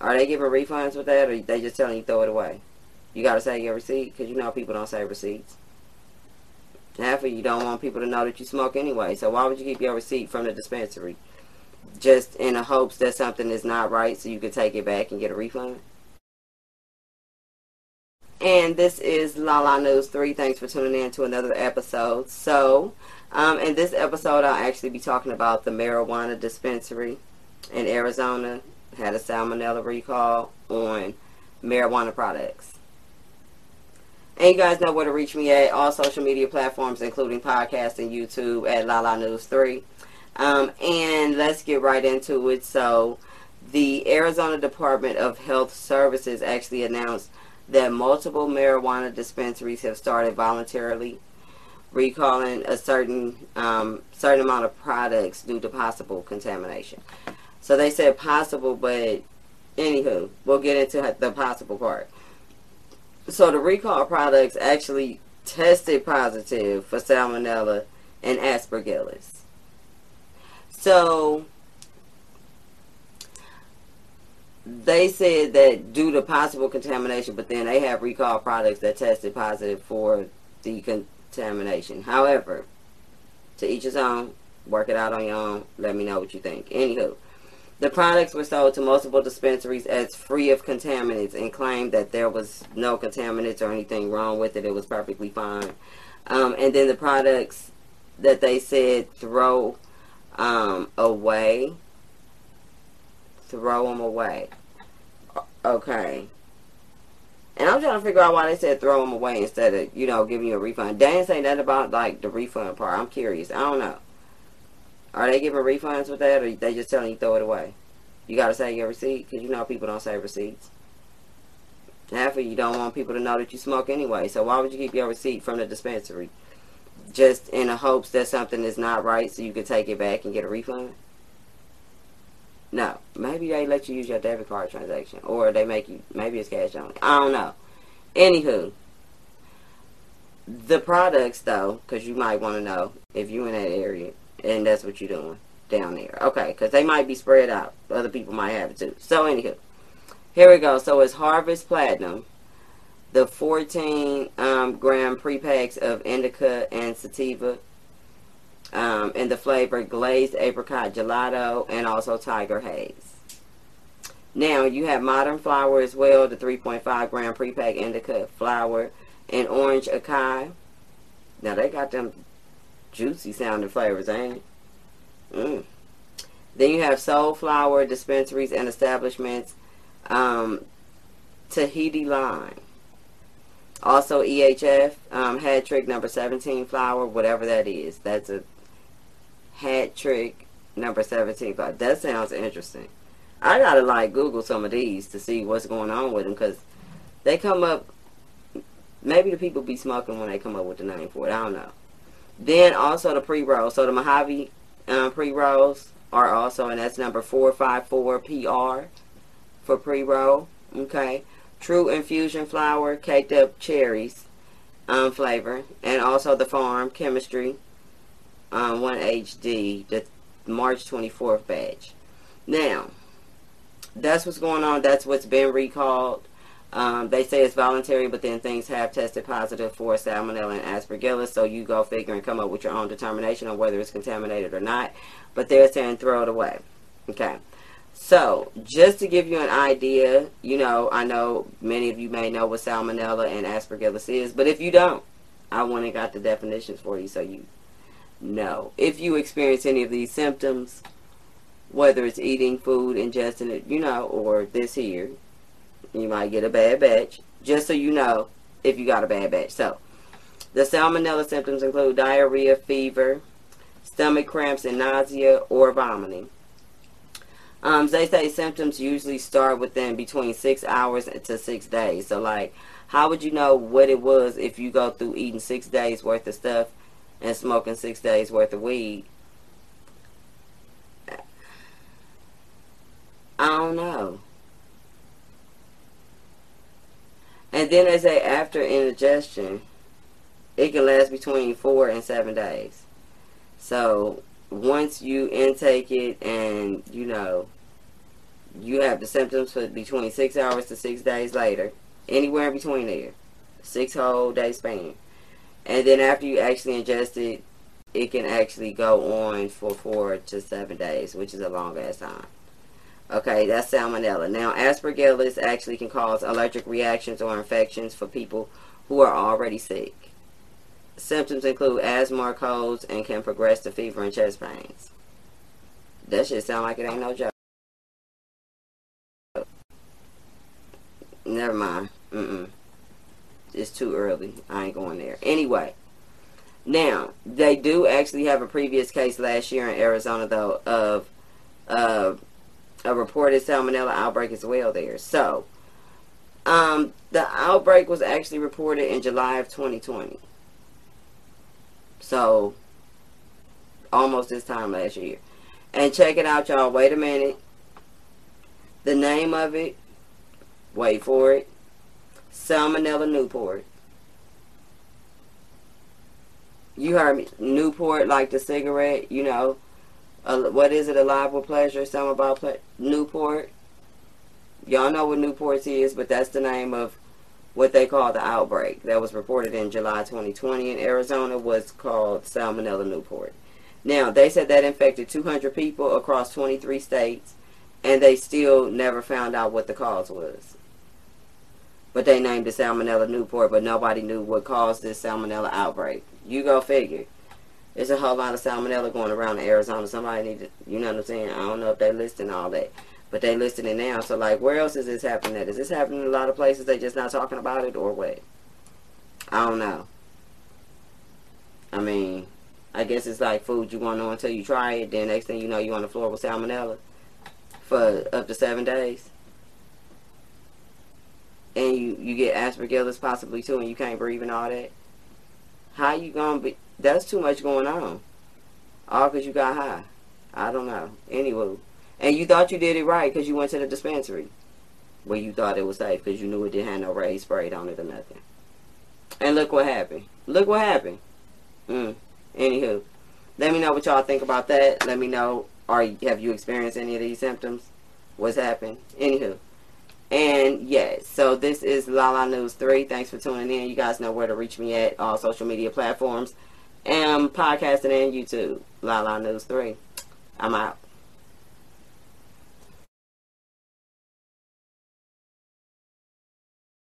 Are they giving refunds with that, or they just telling you throw it away? You gotta say your receipt because you know people don't save receipts. Half of you don't want people to know that you smoke anyway. So why would you keep your receipt from the dispensary? Just in the hopes that something is not right, so you can take it back and get a refund. And this is La La News 3. Thanks for tuning in to another episode. So, um, in this episode, I'll actually be talking about the marijuana dispensary in Arizona. Had a salmonella recall on marijuana products. And you guys know where to reach me at all social media platforms, including podcast and YouTube at La La News 3. Um, and let's get right into it. So, the Arizona Department of Health Services actually announced that multiple marijuana dispensaries have started voluntarily recalling a certain um, certain amount of products due to possible contamination. So they said possible, but anywho, we'll get into the possible part. So the recall products actually tested positive for salmonella and aspergillus. So they said that due to possible contamination, but then they have recall products that tested positive for the contamination. However, to each his own. Work it out on your own. Let me know what you think. Anywho, the products were sold to multiple dispensaries as free of contaminants and claimed that there was no contaminants or anything wrong with it. It was perfectly fine. Um, and then the products that they said throw um, away throw them away. Okay. And I'm trying to figure out why they said throw them away instead of, you know, giving you a refund. They didn't say nothing about, like, the refund part. I'm curious. I don't know. Are they giving refunds with that, or they just telling you throw it away? You got to say your receipt, because you know people don't save receipts. Half of you don't want people to know that you smoke anyway, so why would you keep your receipt from the dispensary? Just in the hopes that something is not right so you can take it back and get a refund? No, maybe they let you use your debit card transaction, or they make you. Maybe it's cash only. I don't know. Anywho, the products though, because you might want to know if you're in that area and that's what you're doing down there. Okay, because they might be spread out. Other people might have it too. So anywho, here we go. So it's Harvest Platinum, the 14 um, gram pre-packs of indica and sativa um, in the flavor glazed apricot gelato and also tiger haze. Now you have modern flower as well, the 3.5 gram pre-pack indica flower and orange acai. Now they got them juicy sounding flavors, ain't it? Mm. Then you have Sol Flower dispensaries and establishments, um, Tahiti lime. Also EHF, um, hat trick number 17 flower, whatever that is. That's a hat trick number 17 flower. that sounds interesting i gotta like google some of these to see what's going on with them because they come up maybe the people be smoking when they come up with the name for it i don't know then also the pre-rolls so the mojave um, pre-rolls are also and that's number 454 pr for pre-roll okay Tru Infusion flower caked up cherries um, flavor and also the farm chemistry um, 1HD, the March 24th batch. Now, that's what's going on. That's what's been recalled. Um, they say it's voluntary, but then things have tested positive for salmonella and aspergillus. So you go figure and come up with your own determination on whether it's contaminated or not. But they're saying throw it away. Okay. So, just to give you an idea, you know, I know many of you may know what salmonella and aspergillus is, but if you don't, I went and got the definitions for you so you know. If you experience any of these symptoms, whether it's eating food, ingesting it, you know, or this here, you might get a bad batch. Just so you know if you got a bad batch. So, the salmonella symptoms include diarrhea, fever, stomach cramps, and nausea or vomiting. Um, they say symptoms usually start within between six hours to six days. So, like, how would you know what it was if you go through eating six days worth of stuff and smoking six days worth of weed. I don't know. And then they say after indigestion, it can last between four and seven days. So once you intake it and, you know, you have the symptoms for between six hours to six days later, anywhere in between there, six whole day span. And then after you actually ingest it, it can actually go on for four to seven days, which is a long ass time. Okay, that's salmonella. Now, aspergillus actually can cause allergic reactions or infections for people who are already sick. Symptoms include asthma colds and can progress to fever and chest pains. That shit sound like it ain't no joke. Never mind. Mm-mm. It's too early. I ain't going there. Anyway. Now, they do actually have a previous case last year in Arizona, though, of uh, a reported salmonella outbreak as well there. So, um, the outbreak was actually reported in July of 2020. So, almost this time last year. And check it out, y'all. Wait a minute. The name of it, wait for it, Salmonella Newport. You heard me. Newport, like the cigarette, you know. Uh, what is it? Alive with pleasure. Something about ple- Newport. Y'all know what Newport is, but that's the name of what they call the outbreak that was reported in July 2020 in Arizona was called Salmonella Newport. Now, they said that infected 200 people across 23 states, and they still never found out what the cause was. But they named it Salmonella Newport, but nobody knew what caused this Salmonella outbreak. You go figure. There's a whole lot of salmonella going around in Arizona. Somebody need to, you know what I'm saying? I don't know if they're listing all that, but they listing it now. So like, where else is this happening at? Is this happening in a lot of places? They just not talking about it, or what? I don't know. I mean, I guess it's like food you won't know until you try it. Then next thing you know, you on the floor with salmonella for up to seven days, and you you get aspergillus possibly too, and you can't breathe and all that. How you gonna be? That's too much going on. All because you got high. I don't know. Anyway, and you thought you did it right because you went to the dispensary where you thought it was safe because you knew it didn't have no raised sprayed on it or nothing. And look what happened. Look what happened. Mm. Anywho, let me know what y'all think about that. Let me know, are have you experienced any of these symptoms? What's happened? Anywho. And yes, so this is Lala News 3. Thanks for tuning in. You guys know where to reach me at all social media platforms and podcasting and YouTube. La La News 3. I'm out.